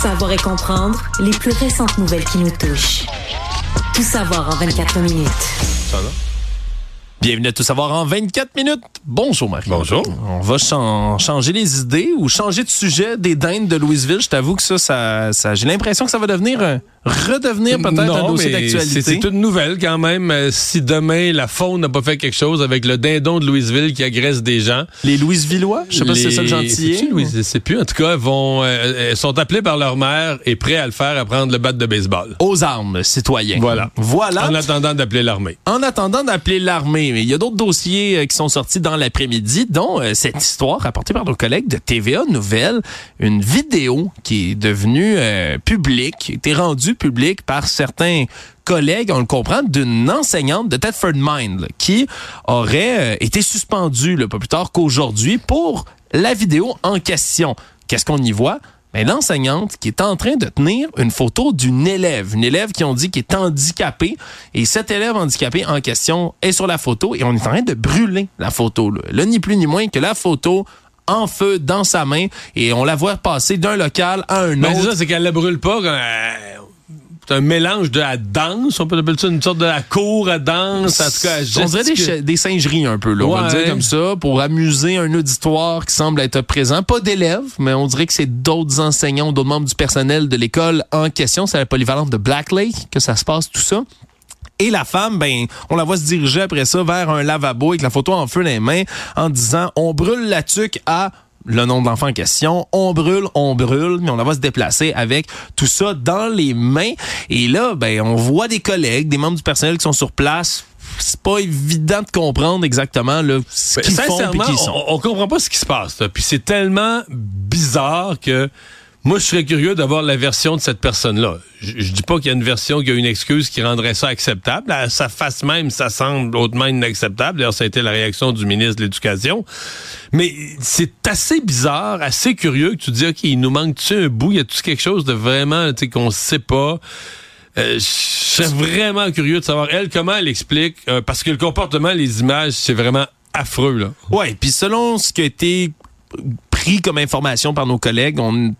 savoir et comprendre les plus récentes nouvelles qui nous touchent. Tout savoir en 24 minutes. Bienvenue à Tout savoir en 24 minutes. Bonjour Marie. Bonjour. On va chan- changer les idées ou changer de sujet des dindes de Louisville. Je t'avoue que ça, ça, ça- j'ai l'impression que ça va devenir, euh, redevenir peut-être un dossier d'actualité. c'est- C'est une nouvelle quand même. Euh, Si demain la faune n'a pas fait quelque chose avec le dindon de Louisville qui agresse des gens. Les Louisvillois, je sais pas si c'est ça le. C'est-tu Louis- sais plus. En tout cas, vont euh, euh, sont appelés par leur mère et prêts à le faire à prendre le bat de baseball. Aux armes, citoyens. Voilà. Voilà. En attendant d'appeler l'armée. en attendant d'appeler l'armée. Mais il y a d'autres dossiers euh, qui sont sortis dans l'après-midi, dont euh, cette histoire rapportée par nos collègues de TVA Nouvelles, une vidéo qui est devenue euh, publique, qui a publique par certains collègues, on le comprend, d'une enseignante de Thetford Mind là, qui aurait euh, été suspendue là, pas plus tard qu'aujourd'hui pour la vidéo en question. Qu'est-ce qu'on y voit? Mais l'enseignante qui est en train de tenir une photo d'une élève, une élève qui ont dit qui est handicapée, et cet élève handicapé en question est sur la photo et on est en train de brûler la photo. Là, Là, ni plus ni moins que la photo en feu dans sa main et on la voit passer d'un local à un Ben, c'est autre. ça, c'est qu'elle la brûle pas. quand, euh, C'est un mélange de la danse, on peut appeler ça une sorte de la cour à danse. En tout cas, on dirait des, singeries un peu, là, on va le Ouais. dire comme ça, pour amuser un auditoire qui semble être présent. Pas d'élèves, mais on dirait que c'est d'autres enseignants d'autres membres du personnel de l'école en question. C'est à la polyvalente de Black Lake que ça se passe, tout ça. Et la femme, ben, on la voit se diriger après ça vers un lavabo avec la photo en feu dans les mains en disant on brûle la tuque à le nom de l'enfant en question, on brûle, on brûle, mais on la voit se déplacer avec tout ça dans les mains. Et là, ben, on voit des collègues, des membres du personnel qui sont sur place. C'est pas évident de comprendre exactement là, ce Ben, qu'ils font et sincèrement, qui ils sont. on, on comprend pas ce qui se passe. là. Puis c'est tellement bizarre que moi, je serais curieux d'avoir la version de cette personne-là. Je, dis pas qu'il y a une version qui a une excuse qui rendrait ça acceptable. À sa face même, ça semble hautement inacceptable. D'ailleurs, ça a été la réaction du ministre de l'Éducation. Mais c'est assez bizarre, assez curieux que tu dis, OK, il nous manque-tu un bout? Y a-tu quelque chose de vraiment, tu sais, qu'on sait pas? Euh, je serais vraiment curieux de savoir, elle, comment elle explique, euh, parce que le comportement, les images, c'est vraiment affreux, là. Ouais, puis selon ce qui a été pris comme information par nos collègues, on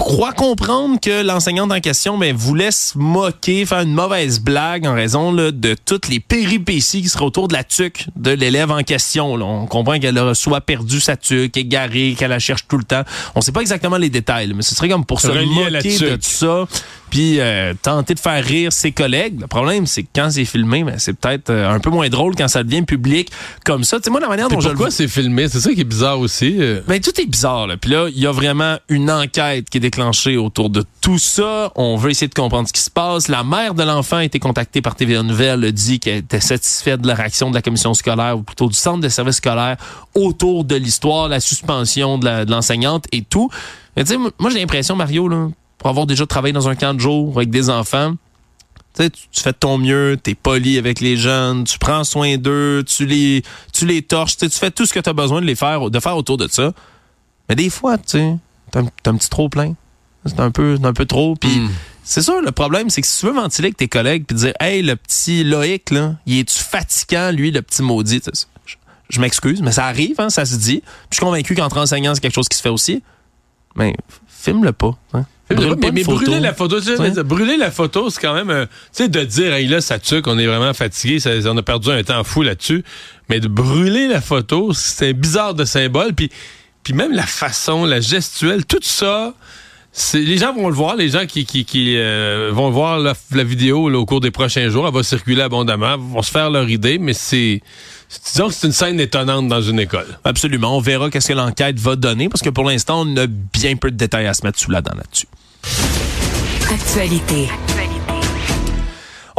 croit comprendre que l'enseignante en question ben, voulait se moquer, faire une mauvaise blague en raison là, de toutes les péripéties qui seraient autour de la tuque de l'élève en question. là. On comprend qu'elle a soit perdu sa tuque, égarée, qu'elle la cherche tout le temps. On sait pas exactement les détails, mais ce serait comme pour se moquer de tuque. ça, puis euh, tenter de faire rire ses collègues. Le problème, c'est que quand c'est filmé, ben, c'est peut-être euh, un peu moins drôle quand ça devient public comme ça. Tu sais, moi, la manière dont je le vois... pourquoi c'est filmé? C'est ça qui est bizarre aussi. euh. Ben, tout est bizarre. Là. Puis là, il y a vraiment une enquête qui est déclenchée autour de tout ça. On veut essayer de comprendre ce qui se passe. La mère de l'enfant a été contactée par TVA Nouvelle, a dit qu'elle était satisfaite de la réaction de la commission scolaire, ou plutôt du centre de services scolaires, autour de l'histoire, la suspension de l'enseignante et tout. Mais tu sais, moi, j'ai l'impression, Mario, là, pour avoir déjà travaillé dans un camp de jour avec des enfants, tu sais, tu tu fais de ton mieux, t'es poli avec les jeunes, tu prends soin d'eux, tu les, tu les torches, tu sais, tu fais tout ce que tu as besoin de les faire, de faire autour de ça. Mais des fois, tu sais, t'as un, petit trop plein. C'est un peu, un peu trop. Puis Mm. c'est sûr, le problème, c'est que si tu veux ventiler avec tes collègues puis dire, hey, le petit Loïc, là, il est-tu fatigant, lui, le petit maudit? Tu sais, Je, je m'excuse, mais ça arrive, hein, ça se dit. Puis je suis convaincu qu'entre enseignants, c'est quelque chose qui se fait aussi. Mais filme-le pas. hein. Brûle mais brûler la photo, brûler la photo, c'est quand même, euh, tu sais, de dire, hey, là, ça tue, qu'on est vraiment fatigué, ça- on a perdu un temps fou là-dessus. Mais de brûler la photo, c'est bizarre de symbole. Puis, puis même la façon, la gestuelle, tout ça, c'est, les gens vont le voir, les gens qui, qui, qui euh, vont voir la, la vidéo là, au cours des prochains jours, elle va circuler abondamment, vont se faire leur idée, mais c'est, c'est- disons que c'est une scène étonnante dans une école. Absolument. On verra qu'est-ce que l'enquête va donner parce que pour l'instant, on a bien peu de détails à se mettre sous la dent là-dessus. Actualité.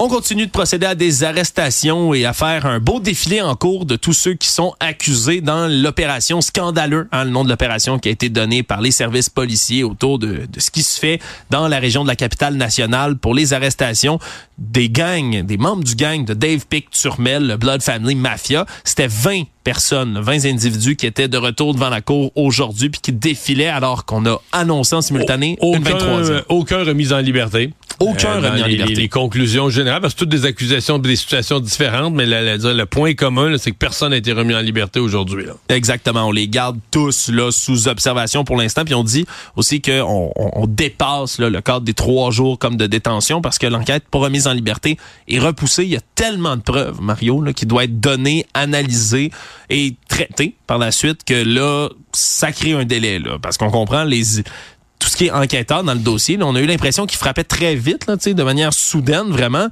On continue de procéder à des arrestations et à faire un beau défilé en cours de tous ceux qui sont accusés dans l'opération scandaleux, hein, le nom de l'opération qui a été donné par les services policiers autour de, de ce qui se fait dans la région de la capitale nationale pour les arrestations des gangs, des membres du gang de Dave Pick Turmel, le Blood Family Mafia. C'était 20 personnes, 20 individus qui étaient de retour devant la cour aujourd'hui puis qui défilaient alors qu'on a annoncé en simultané une aucun, 23e. euh, aucun remise en liberté. Aucun euh, remis en les, liberté. les- les conclusions générales, parce que toutes des accusations, des situations différentes, mais la- la- le point commun, c'est que personne n'a été remis en liberté aujourd'hui. Exactement. On les garde tous là sous observation pour l'instant. Puis on dit aussi qu'on on, on dépasse là, le cadre des trois jours comme de détention parce que l'enquête pour remise en liberté est repoussée. Il y a tellement de preuves, Mario, là, qui doit être données, analysées et traitées par la suite que là, ça crée un délai. Là, parce qu'on comprend les tout ce qui est enquêteur dans le dossier. Là, on a eu l'impression qu'il frappait très vite, là, tu sais, de manière soudaine, vraiment.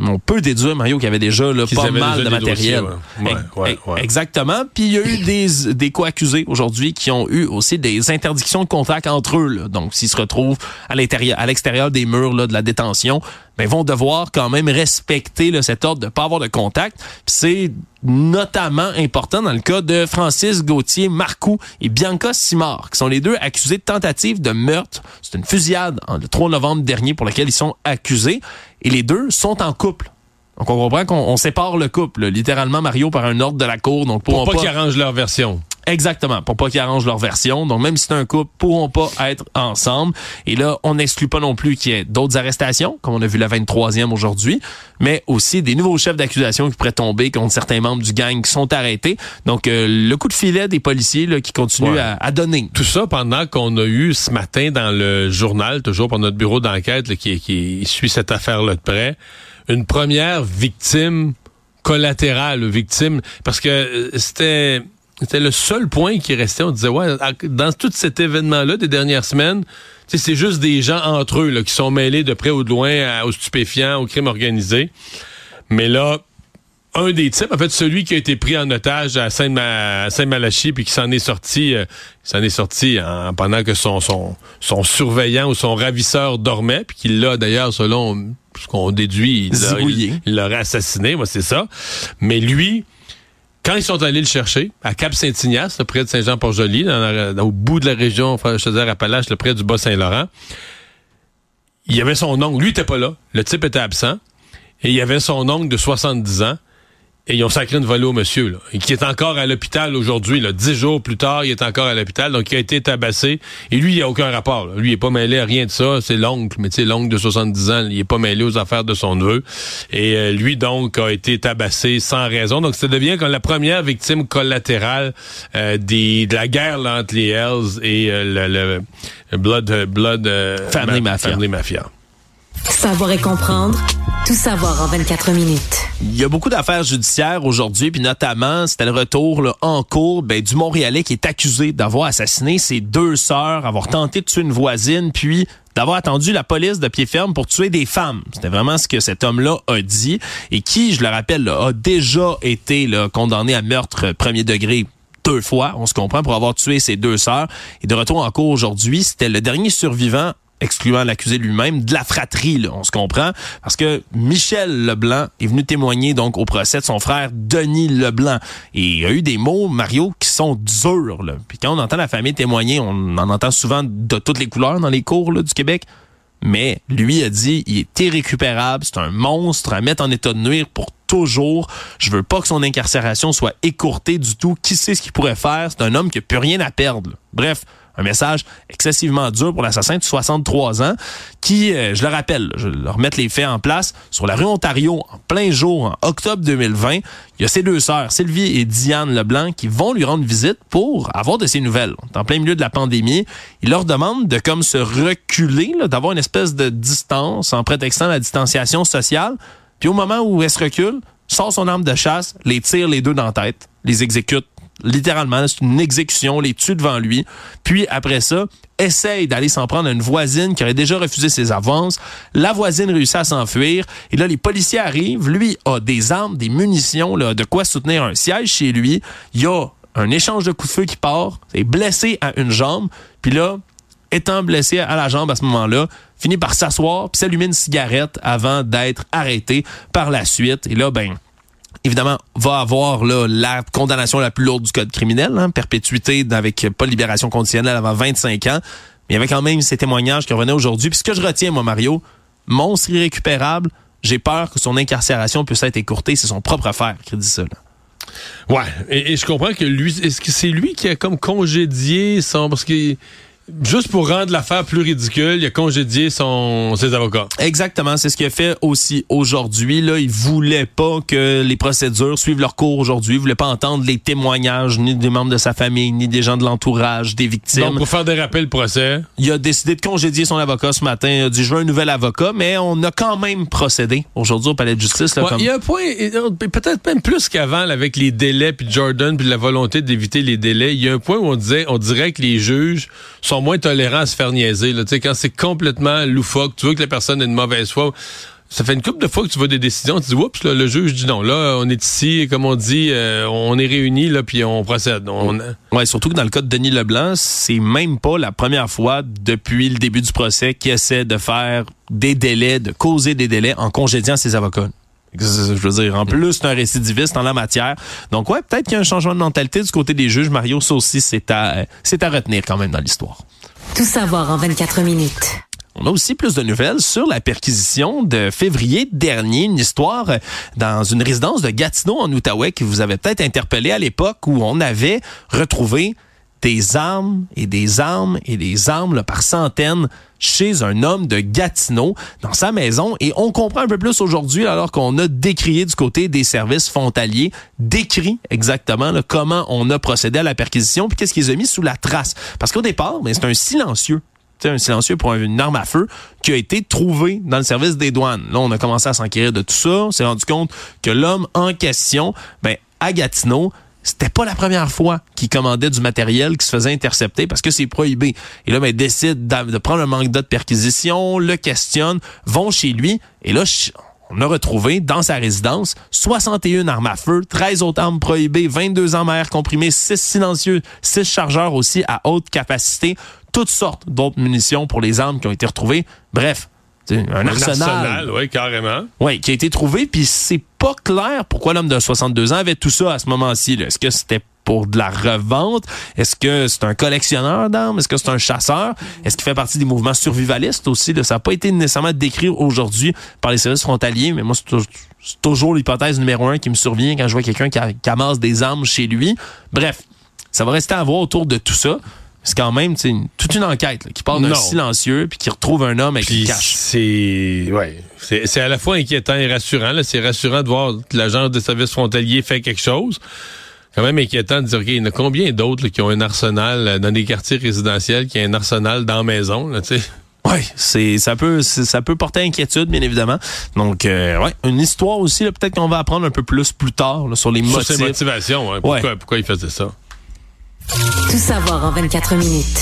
On peut déduire, Mario, qu'il y avait déjà là, pas mal déjà de matériel. dossiers, ouais. Ouais, Ex- ouais, ouais. Exactement. Puis il y a eu des, des co-accusés aujourd'hui qui ont eu aussi des interdictions de contact entre eux. là. Donc, s'ils se retrouvent à l'intérieur, à l'extérieur des murs là, de la détention, ben, vont devoir quand même respecter là, cet ordre de pas avoir de contact. C'est notamment important dans le cas de Francis Gauthier Marcoux et Bianca Simard, qui sont les deux accusés de tentative de meurtre. C'est une fusillade le 3 novembre dernier pour laquelle ils sont accusés. Et les deux sont en couple. Donc on comprend qu'on on sépare le couple, là, littéralement Mario par un ordre de la cour. Donc Pour pas, pas, qu'ils arrangent leur version. Exactement pour pas qu'ils arrangent leur version. Donc même si c'est un couple, pourront pas être ensemble. Et là, on n'exclut pas non plus qu'il y ait d'autres arrestations, comme on a vu la 23e aujourd'hui, mais aussi des nouveaux chefs d'accusation qui pourraient tomber contre certains membres du gang qui sont arrêtés. Donc euh, le coup de filet des policiers là, qui continuent Ouais. à, à donner. Tout ça pendant qu'on a eu ce matin dans le journal, toujours pour notre bureau d'enquête qui, qui suit cette affaire-là de près, une première victime collatérale, victime, parce que euh, c'était c'était le seul point qui restait. On disait, ouais, dans tout cet événement-là des dernières semaines, tu sais, c'est juste des gens entre eux là, qui sont mêlés de près ou de loin à- aux stupéfiants, au crime organisé. Mais là, un des types, en fait, celui qui a été pris en otage à Saint-Ma- à Saint-Malachie puis qui s'en est sorti, euh, s'en est sorti en- pendant que son, son, son surveillant ou son ravisseur dormait, puis qu'il l'a d'ailleurs, selon ce qu'on déduit, il l'aurait assassiné, moi c'est ça. Mais lui, quand ils sont allés le chercher, à Cap-Saint-Ignace, près de Saint-Jean-Port-Joli, au bout de la région, je te dirais, Appalaches, là, près du Bas-Saint-Laurent, il y avait son oncle. Lui, il pas là. Le type était absent. Et il y avait son oncle de 70 ans. Et ils ont sacré une volée au monsieur, là, et qui est encore à l'hôpital aujourd'hui. Là, Dix jours plus tard, il est encore à l'hôpital, donc il a été tabassé. Et lui, il a aucun rapport. là. Lui, il est pas mêlé à rien de ça. C'est l'oncle, mais tu sais, l'oncle de 70 ans, il est pas mêlé aux affaires de son neveu. Et euh, lui, donc, a été tabassé sans raison. Donc, ça devient comme la première victime collatérale euh, des, de la guerre là, entre les Hells et euh, le, le Blood, Blood euh, Mafia. Family Mafia. Savoir et comprendre, tout savoir en 24 minutes. Il y a beaucoup d'affaires judiciaires aujourd'hui, puis notamment, c'était le retour en cours ben, du Montréalais qui est accusé d'avoir assassiné ses deux sœurs, avoir tenté de tuer une voisine, puis d'avoir attendu la police de pied ferme pour tuer des femmes. C'était vraiment ce que cet homme-là a dit, et qui, je le rappelle, a déjà été condamné à meurtre premier degré deux fois, on se comprend, pour avoir tué ses deux sœurs. Et de retour en cours aujourd'hui, c'était le dernier survivant excluant l'accusé lui-même, de la fratrie, on se comprend, parce que Michel Leblanc est venu témoigner donc au procès de son frère Denis Leblanc. Et il y a eu des mots, Mario, qui sont durs. Là. Puis quand on entend la famille témoigner, on en entend souvent de toutes les couleurs dans les cours du Québec. Mais lui a dit, il est irrécupérable, c'est un monstre à mettre en état de nuire pour toujours. Je veux pas que son incarcération soit écourtée du tout. Qui sait ce qu'il pourrait faire? C'est un homme qui a plus rien à perdre. Bref, un message excessivement dur pour l'assassin de 63 ans qui, euh, je le rappelle, je leur mettre les faits en place, sur la rue Ontario, en plein jour, en octobre 2020, il y a ses deux sœurs, Sylvie et Diane Leblanc, qui vont lui rendre visite pour avoir de ses nouvelles. En plein milieu de la pandémie, il leur demande de comme se reculer, d'avoir une espèce de distance en prétextant la distanciation sociale. Puis au moment où elle se recule, sort son arme de chasse, les tire les deux dans la tête, les exécute littéralement, c'est une exécution, les tue devant lui. Puis après ça, essaye d'aller s'en prendre à une voisine qui aurait déjà refusé ses avances. La voisine réussit à s'enfuir. Et là, les policiers arrivent. Lui a des armes, des munitions, de quoi soutenir un siège chez lui. Il y a un échange de coups de feu qui part. est blessé à une jambe. Puis là, étant blessé à la jambe à ce moment-là, finit par s'asseoir puis s'allumer une cigarette avant d'être arrêté par la suite. Et là, ben, évidemment, va avoir la condamnation la plus lourde du code criminel, hein, perpétuité avec pas de libération conditionnelle avant 25 ans. Mais il y avait quand même ces témoignages qui revenaient aujourd'hui. Puis ce que je retiens, moi, Mario, monstre irrécupérable, j'ai peur que son incarcération puisse être écourtée. C'est son propre affaire qui dit ça. Ouais, et, je comprends que lui, est-ce que c'est lui qui a comme congédié son, parce qu'il juste pour rendre l'affaire plus ridicule, il a congédié son, ses avocats. Exactement, c'est ce qu'il a fait aussi aujourd'hui. Là, il voulait pas que les procédures suivent leur cours aujourd'hui. Il voulait pas entendre les témoignages ni des membres de sa famille, ni des gens de l'entourage, des victimes. Donc, pour faire déraper le procès. Il a décidé de congédier son avocat ce matin. Il a dit, je veux un nouvel avocat, mais on a quand même procédé aujourd'hui au palais de justice. Là, ouais, comme... Il y a un point, peut-être même plus qu'avant, avec les délais, puis Jordan, puis la volonté d'éviter les délais. Il y a un point où on disait, on dirait que les juges sont moins tolérants à se faire niaiser. Quand c'est complètement loufoque, tu veux que la personne ait une mauvaise foi. Ça fait une couple de fois que tu vois des décisions, tu dis oups, le juge dit non. Là, on est ici, comme on dit, euh, on est réunis là, puis on procède. On... Ouais, surtout que dans le cas de Denis Leblanc, c'est même pas la première fois depuis le début du procès qu'il essaie de faire des délais, de causer des délais en congédiant ses avocats. Je veux dire, en plus, c'est un récidiviste en la matière. Donc, ouais, peut-être qu'il y a un changement de mentalité du côté des juges. Mario, ça aussi, c'est à, c'est à retenir quand même dans l'histoire. Tout savoir en 24 minutes. On a aussi plus de nouvelles sur la perquisition de février dernier, une histoire dans une résidence de Gatineau en Outaouais qui vous avait peut-être interpellé à l'époque où on avait retrouvé des armes et des armes et des armes par centaines chez un homme de Gatineau dans sa maison et on comprend un peu plus aujourd'hui alors qu'on a décrié du côté des services frontaliers, décrit exactement comment on a procédé à la perquisition puis qu'est-ce qu'ils ont mis sous la trace. Parce qu'au départ, mais c'est un silencieux un silencieux pour une arme à feu qui a été trouvé dans le service des douanes. Là, on a commencé à s'enquérir de tout ça. On s'est rendu compte que l'homme en question, ben, à Gatineau, c'était pas la première fois qu'il commandait du matériel qui se faisait intercepter parce que c'est prohibé. Et là, ben, il décide de prendre un mandat de perquisition, le questionne, vont chez lui, et là, on a retrouvé dans sa résidence 61 armes à feu, 13 autres armes prohibées, 22 armes à air comprimé, 6 silencieux, 6 chargeurs aussi à haute capacité, toutes sortes d'autres munitions pour les armes qui ont été retrouvées. Bref, un, un arsenal. oui, carrément. Oui, qui a été trouvé, puis c'est pas clair pourquoi l'homme de 62 ans avait tout ça à ce moment-ci. Est-ce que c'était pour de la revente? Est-ce que c'est un collectionneur d'armes? Est-ce que c'est un chasseur? Est-ce qu'il fait partie des mouvements survivalistes aussi? Ça n'a pas été nécessairement décrit aujourd'hui par les services frontaliers, mais moi, c'est toujours l'hypothèse numéro un qui me survient quand je vois quelqu'un qui, qui amasse des armes chez lui. Bref, ça va rester à voir autour de tout ça c'est quand même une, toute une enquête qui part d'un silencieux puis qui retrouve un homme avec une cache. C'est ouais, c'est à la fois inquiétant et rassurant. C'est rassurant de voir que l'agence de services frontaliers fait quelque chose. Quand même inquiétant de dire ok, il y en a combien d'autres qui ont un arsenal euh, dans des quartiers résidentiels qui ont un arsenal dans la maison, là, tu sais? Oui, c'est ça peut ça peut porter inquiétude bien évidemment. Donc euh, ouais, une histoire aussi peut-être qu'on va apprendre un peu plus plus tard sur les motifs. Sur ses motivations, pourquoi, pourquoi il faisait ça? Tout savoir en 24 minutes.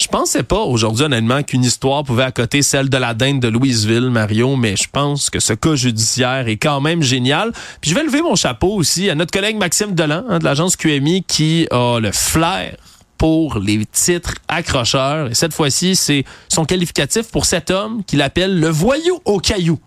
Je pensais pas aujourd'hui honnêtement qu'une histoire pouvait accoter celle de la dinde de Louisville, Mario, mais je pense que ce cas judiciaire est quand même génial. Puis je vais lever mon chapeau aussi à notre collègue Maxime Delan hein, de l'agence QMI qui a le flair pour les titres accrocheurs. Et cette fois-ci, c'est son qualificatif pour cet homme qu'il appelle le voyou au caillou.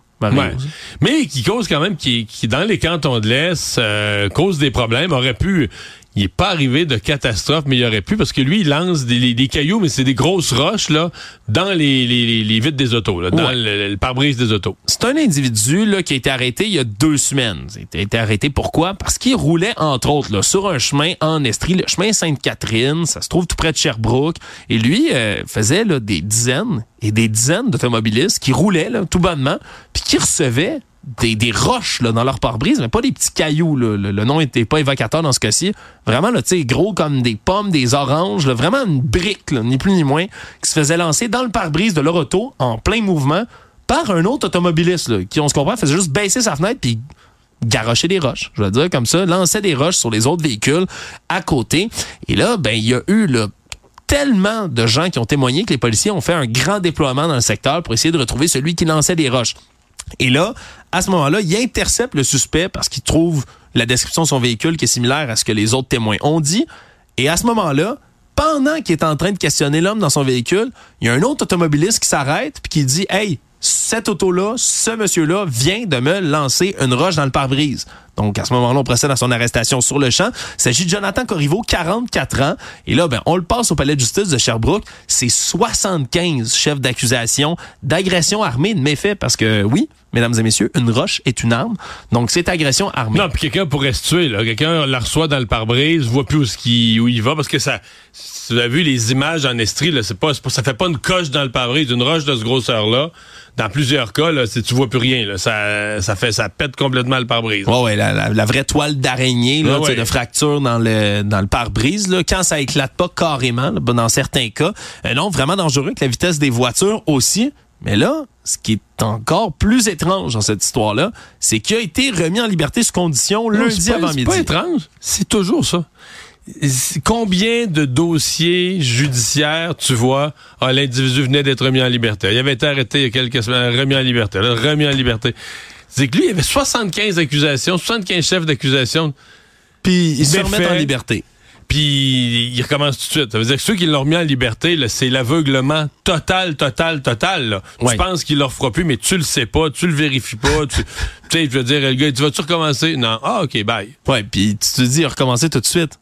Mais qui cause quand même, qui, qui dans les cantons de l'Est, euh, cause des problèmes, aurait pu il est pas arrivé de catastrophe, mais il aurait pu, parce que lui, il lance des, cailloux, mais c'est des grosses roches, là, dans les, les, les vitres des autos, là, dans le, pare-brise des autos. C'est un individu, là, qui a été arrêté il y a deux semaines. Il a été arrêté pourquoi? Parce qu'il roulait, entre autres, là, sur un chemin en Estrie, le chemin Sainte-Catherine, ça se trouve tout près de Sherbrooke, et lui, euh, faisait, là, des dizaines et des dizaines d'automobilistes qui roulaient, là, tout bonnement, puis qui recevaient des, roches dans leur pare-brise, mais pas des petits cailloux. Le, le, nom était pas évocateur dans ce cas-ci. Vraiment, là, gros comme des pommes, des oranges, vraiment une brique, ni plus ni moins, qui se faisait lancer dans le pare-brise de leur auto en plein mouvement par un autre automobiliste qui, on se comprend, faisait juste baisser sa fenêtre puis garocher des roches, je veux dire comme ça, lançait des roches sur les autres véhicules à côté. Et là, ben il y a eu là, tellement de gens qui ont témoigné que les policiers ont fait un grand déploiement dans le secteur pour essayer de retrouver celui qui lançait des roches. Et là, à ce moment-là, il intercepte le suspect parce qu'il trouve la description de son véhicule qui est similaire à ce que les autres témoins ont dit. Et à ce moment-là, pendant qu'il est en train de questionner l'homme dans son véhicule, il y a un autre automobiliste qui s'arrête puis qui dit Hey, cette auto-là, ce monsieur-là vient de me lancer une roche dans le pare-brise. Donc, à ce moment-là, on procède à son arrestation sur le champ. Il s'agit de Jonathan Corriveau, 44 ans. Et là, ben, on le passe au palais de justice de Sherbrooke. C'est 75 chefs d'accusation d'agression armée de méfaits parce que, oui, mesdames et messieurs, une roche est une arme. Donc, c'est agression armée. Non, puis quelqu'un pourrait se tuer. Là. Quelqu'un la reçoit dans le pare-brise, voit plus où, -ce où il va, parce que ça... Si vous avez vu les images en estrie, là, c'est pas, ça fait pas une coche dans le pare-brise, une roche de ce grosseur-là. Dans plusieurs cas, là, tu vois plus rien. Là. Ça, ça fait, ça pète complètement le pare-brise. Ouais, ouais, la, la, vraie toile d'araignée, là, de fracture dans le dans le pare-brise. Là, quand ça éclate pas carrément, dans certains cas, euh, non, vraiment dangereux avec la vitesse des voitures aussi. Mais là, ce qui est encore plus étrange dans cette histoire-là, c'est qu'il a été remis en liberté sous condition lundi avant midi. C'est pas étrange, c'est toujours ça. Combien de dossiers judiciaires, tu vois, ah, l'individu venait d'être remis en liberté. Il avait été arrêté il y a quelques semaines, remis en liberté, remis en liberté. C'est que lui, il y avait 75 accusations, 75 chefs d'accusation. Puis il se remet en liberté puis il recommence tout de suite. Ça veut dire que ceux qui l'ont remis en liberté, c'est l'aveuglement total, total, total. Tu penses qu'il leur fera plus, mais tu le sais pas, tu le vérifies pas. tu sais, je veux dire, le gars, tu vas-tu recommencer? Non. Ah, OK, bye. Ouais, puis tu te dis, recommencer tout de suite.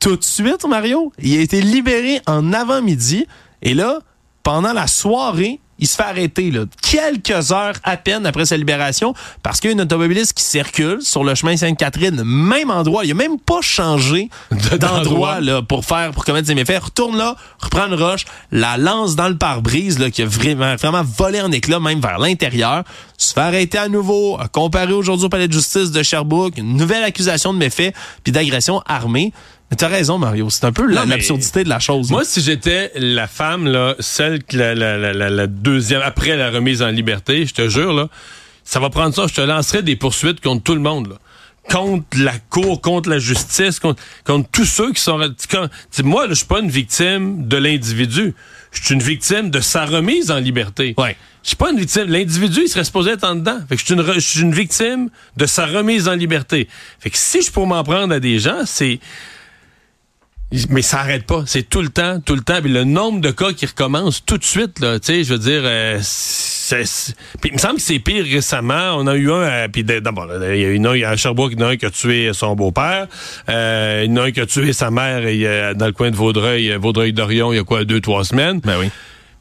Tout de suite, Mario, il a été libéré en avant-midi. Et là, pendant la soirée, il se fait arrêter là, quelques heures à peine après sa libération parce qu'il y a une automobiliste qui circule sur le chemin Sainte-Catherine, même endroit. Il a même pas changé d'endroit là pour faire pour commettre ses méfaits. Retourne là, reprend une roche, la lance dans le pare-brise là qui a vraiment vraiment volé en éclats même vers l'intérieur. Se fait arrêter à nouveau, comparé aujourd'hui au palais de justice de Sherbrooke, une nouvelle accusation de méfaits puis d'agression armée. Mais t'as raison, Mario. C'est un peu l'absurdité de la chose. Moi, si j'étais la femme, là, celle, la, la, la, la, deuxième, après la remise en liberté, je te jure, là, ça va prendre ça. Je te lancerai des poursuites contre tout le monde, là contre la cour, contre la justice, contre, contre tous ceux qui sont... Quand, moi, je suis pas une victime de l'individu. Je suis une victime de sa remise en liberté. Ouais. Je suis pas une victime. L'individu, il serait supposé être en dedans. Fait que je suis, une, je suis une victime de sa remise en liberté. Fait que si je peux m'en prendre à des gens, c'est mais ça arrête pas. C'est tout le temps, tout le temps. Puis le nombre de cas qui recommencent tout de suite, là, tu sais, je veux dire, euh, puis il me semble que c'est pire récemment. On a eu un, euh, puis d'abord, il y a une, il y a un Sherbrooke, il y en a un qui a tué son beau-père, euh, il y en a un qui a tué sa mère dans le coin de Vaudreuil, Vaudreuil-Dorion, il y a quoi, deux, trois semaines. Ben oui.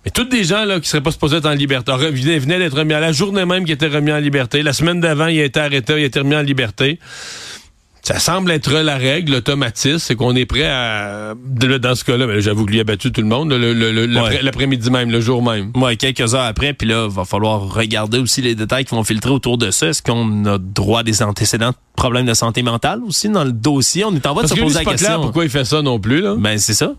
Mais toutes des gens là qui seraient pas supposés être en liberté venaient, venaient d'être remis à la journée même qui était remis en liberté. La semaine d'avant, il a été arrêté, il a été remis en liberté. Ça semble être la règle, l'automatisme, c'est qu'on est prêt à... Dans ce cas-là, j'avoue que lui a battu tout le monde l'après-midi même, le jour même. Ouais, quelques heures après, puis là, va falloir regarder aussi les détails qui vont filtrer autour de ça. Est-ce qu'on a droit à des antécédents de problèmes de santé mentale aussi dans le dossier? On est en voie de se poser la question. Clair pourquoi il fait ça non plus, là. Ben, c'est ça.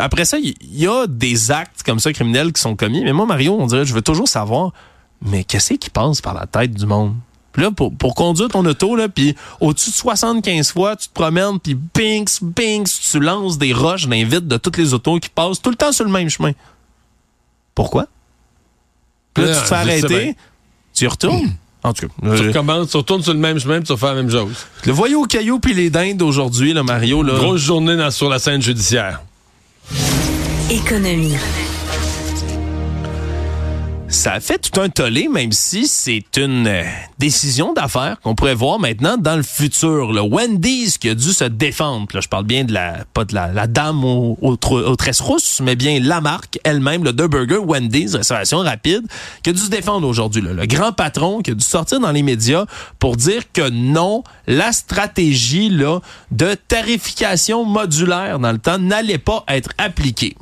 après ça, il y, a des actes comme ça criminels qui sont commis. Mais moi, Mario, on dirait, je veux toujours savoir, mais qu'est-ce qui passe par la tête du monde? Là, pour, pour conduire ton auto, là, puis au-dessus de 75 fois, tu te promènes, puis binks, binks, tu lances des roches dans vide de toutes les autos qui passent tout le temps sur le même chemin. Pourquoi? Puis là, tu te fais arrêter, tu retournes. En tout cas, tu recommences, tu retournes sur le même chemin, puis tu fais la même chose. Le voyou au caillou puis les dindes aujourd'hui, là, Mario. Là. Grosse journée dans, sur la scène judiciaire. Économie ça a fait tout un tollé, même si c'est une euh, décision d'affaires qu'on pourrait voir maintenant dans le futur. Le Wendy's qui a dû se défendre. Là, je parle bien de la, pas de la, dame aux, aux, tresses rousses, mais bien la marque elle-même, le deux burger Wendy's, restauration rapide, qui a dû se défendre aujourd'hui. Le grand patron qui a dû sortir dans les médias pour dire que non, la stratégie là, de tarification modulaire dans le temps n'allait pas être appliquée.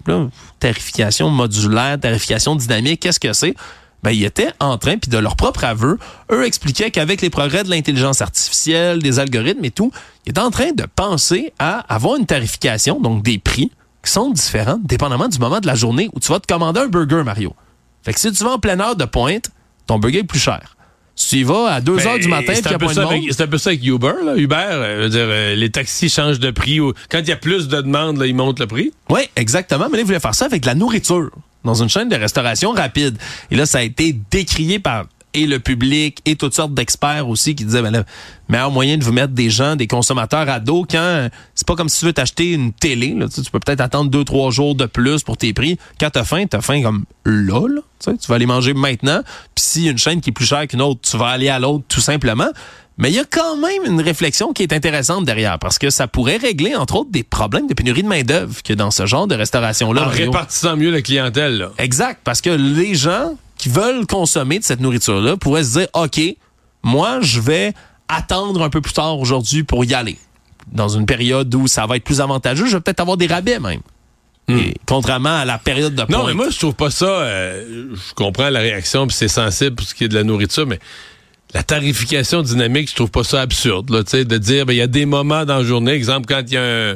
Tarification modulaire, tarification dynamique, qu'est-ce que c'est? Ben, ils étaient en train, puis de leur propre aveu, eux expliquaient qu'avec les progrès de l'intelligence artificielle, des algorithmes et tout, ils étaient en train de penser à avoir une tarification, donc des prix, qui sont différents, dépendamment du moment de la journée où tu vas te commander un burger, Mario. Fait que si tu vas en pleine heure de pointe, ton burger est plus cher. Tu y vas à 2 ben, heures du matin, c'est un, peu ça avec, c'est un peu ça avec Uber. Là. Uber, euh, dire, euh, les taxis changent de prix. Quand il y a plus de demandes, là, ils montent le prix. Oui, exactement. Mais là, ils voulaient faire ça avec la nourriture dans une chaîne de restauration rapide. Et là, ça a été décrié par et le public et toutes sortes d'experts aussi qui disaient ben le meilleur moyen de vous mettre des gens, des consommateurs à dos quand c'est pas comme si tu veux t'acheter une télé. Là, tu, peux peut-être attendre deux, trois jours de plus pour tes prix. Quand t'as faim, t'as faim comme là, là tu, vas aller manger maintenant. Puis s'il y a une chaîne qui est plus chère qu'une autre, tu vas aller à l'autre tout simplement. Mais il y a quand même une réflexion qui est intéressante derrière parce que ça pourrait régler, entre autres, des problèmes de pénurie de main-d'œuvre que dans ce genre de restauration-là. En Mario. répartissant mieux la clientèle, là. Exact, parce que les gens qui veulent consommer de cette nourriture-là pourraient se dire, OK, moi, je vais attendre un peu plus tard aujourd'hui pour y aller. Dans une période où ça va être plus avantageux, je vais peut-être avoir des rabais même. Et contrairement à la période de Hmm. Non, pointe. mais moi, je trouve pas ça. euh, je comprends la réaction, puis c'est sensible pour ce qui est de la nourriture, mais la tarification dynamique, je trouve pas ça absurde. Là, de dire, ben, il y a des moments dans la journée, exemple, quand il y a un,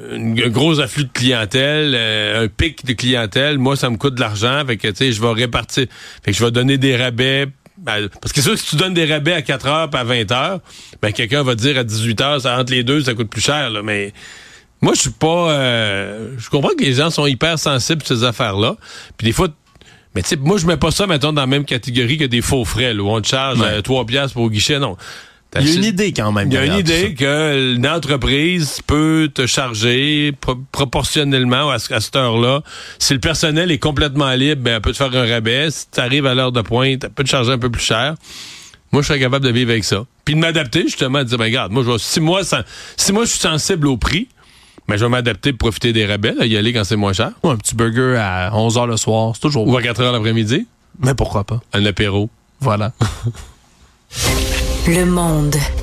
un- un gros afflux de clientèle, euh, un pic de clientèle, moi, ça me coûte de l'argent, fait que, tu sais, je vais répartir, fait que je vais donner des rabais. ben, Parce que c'est sûr que si tu donnes des rabais à 4 heures puis à 20 heures, ben, quelqu'un va dire à 18 heures, ça, entre les deux, ça coûte plus cher, là, mais moi, je suis pas. euh, je comprends que les gens sont hyper sensibles sur ces affaires-là. Puis des fois, mais tu sais, moi, je mets pas ça, mettons, dans la même catégorie que des faux frais, là, où on te charge Ouais. euh, 3 piastres pour au guichet. Non. Il y a une idée quand même. Il y a une idée que une entreprise peut te charger pro- proportionnellement à, ce- à cette heure-là. Si le personnel est complètement libre, ben, elle peut te faire un rabais. Si tu arrives à l'heure de pointe, elle peut te charger un peu plus cher. Moi, je serais capable de vivre avec ça. Puis de m'adapter, justement, de dire, ben, regarde, moi, je vais, si moi, si moi, je suis sensible au prix, ben, je vais m'adapter pour profiter des rabais, là, y aller quand c'est moins cher. Ouais, un petit burger à 11 h le soir, c'est toujours Ou à 4 heures l'après-midi, Mais pourquoi pas? un apéro. Voilà. Le monde.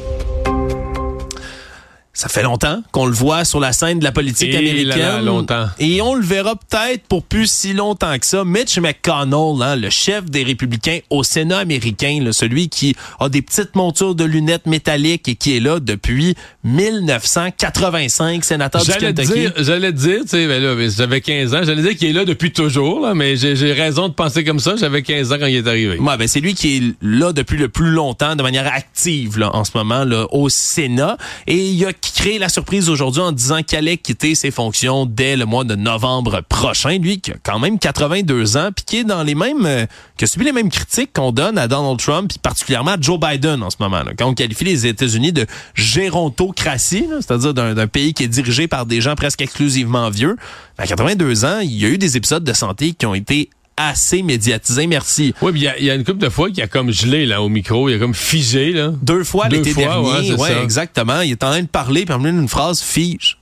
Ça fait longtemps qu'on le voit sur la scène de la politique Et américaine. là là, longtemps. Et on le verra peut-être pour plus si longtemps que ça. Mitch McConnell, hein, le chef des républicains au Sénat américain, là, celui qui a des petites montures de lunettes métalliques et qui est là depuis 1985, sénateur du Kentucky. j'allais dire, tu sais, ben là, ben, j'avais 15 ans, j'allais dire qu'il est là depuis toujours, là, mais j'ai raison de penser comme ça, j'avais 15 ans quand il est arrivé. Ouais, ben c'est lui qui est là depuis le plus longtemps, de manière active là, en ce moment là, au Sénat. Et il a créé la surprise aujourd'hui en disant qu'il allait quitter ses fonctions dès le mois de novembre prochain. Lui qui a quand même 82 ans, puis qui est dans les mêmes, euh, qui a subi les mêmes critiques qu'on donne à Donald Trump, puis particulièrement à Joe Biden en ce moment. Quand on qualifie les États-Unis de gérontocratie, c'est-à-dire d'un pays qui est dirigé par des gens presque exclusivement vieux. À 82 ans, il y a eu des épisodes de santé qui ont été assez médiatisés. Merci. Oui, il y a- il y, a une couple de fois qu'il a comme gelé, là, au micro, il a comme figé, là. Deux fois l'été dernier. ouais, exactement. Il est en train de parler, puis en une phrase fige.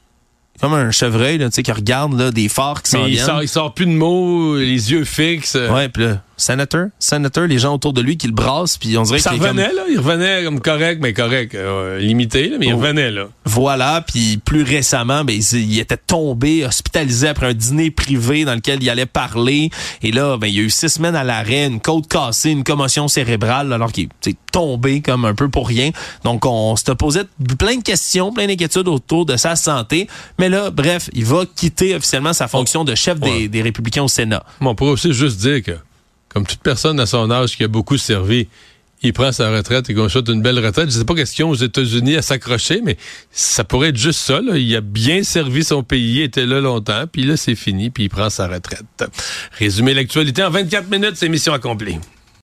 Comme un chevreuil, là, tu sais, qui regarde là, des phares qui s'en il sort, il sort plus de mots, les yeux fixes. Ouais, puis là, senator, senator, les gens autour de lui qui le brassent, puis on dirait ça qu'il est comme... revenait, là, il revenait comme correct, mais correct, euh, limité, là, mais il Oh. revenait, là. Voilà, puis plus récemment, ben, il, il était tombé, hospitalisé après un dîner privé dans lequel il allait parler. Et là, ben, il y a eu six semaines à l'arrêt, une côte cassée, une commotion cérébrale, alors qu'il est tombé comme un peu pour rien. Donc, on se posait plein de questions, plein d'inquiétudes autour de sa santé. Mais là, bref, il va quitter officiellement sa fonction de chef des, Ouais. des républicains au Sénat. Bon, on pourrait aussi juste dire que, comme toute personne à son âge qui a beaucoup servi, il prend sa retraite et qu'on une belle retraite. Je sais pas ont aux États-Unis à s'accrocher, mais ça pourrait être juste ça. Il a bien servi son pays, il était là longtemps, puis là, c'est fini, puis il prend sa retraite. Résumer l'actualité en 24 minutes, c'est mission accomplie.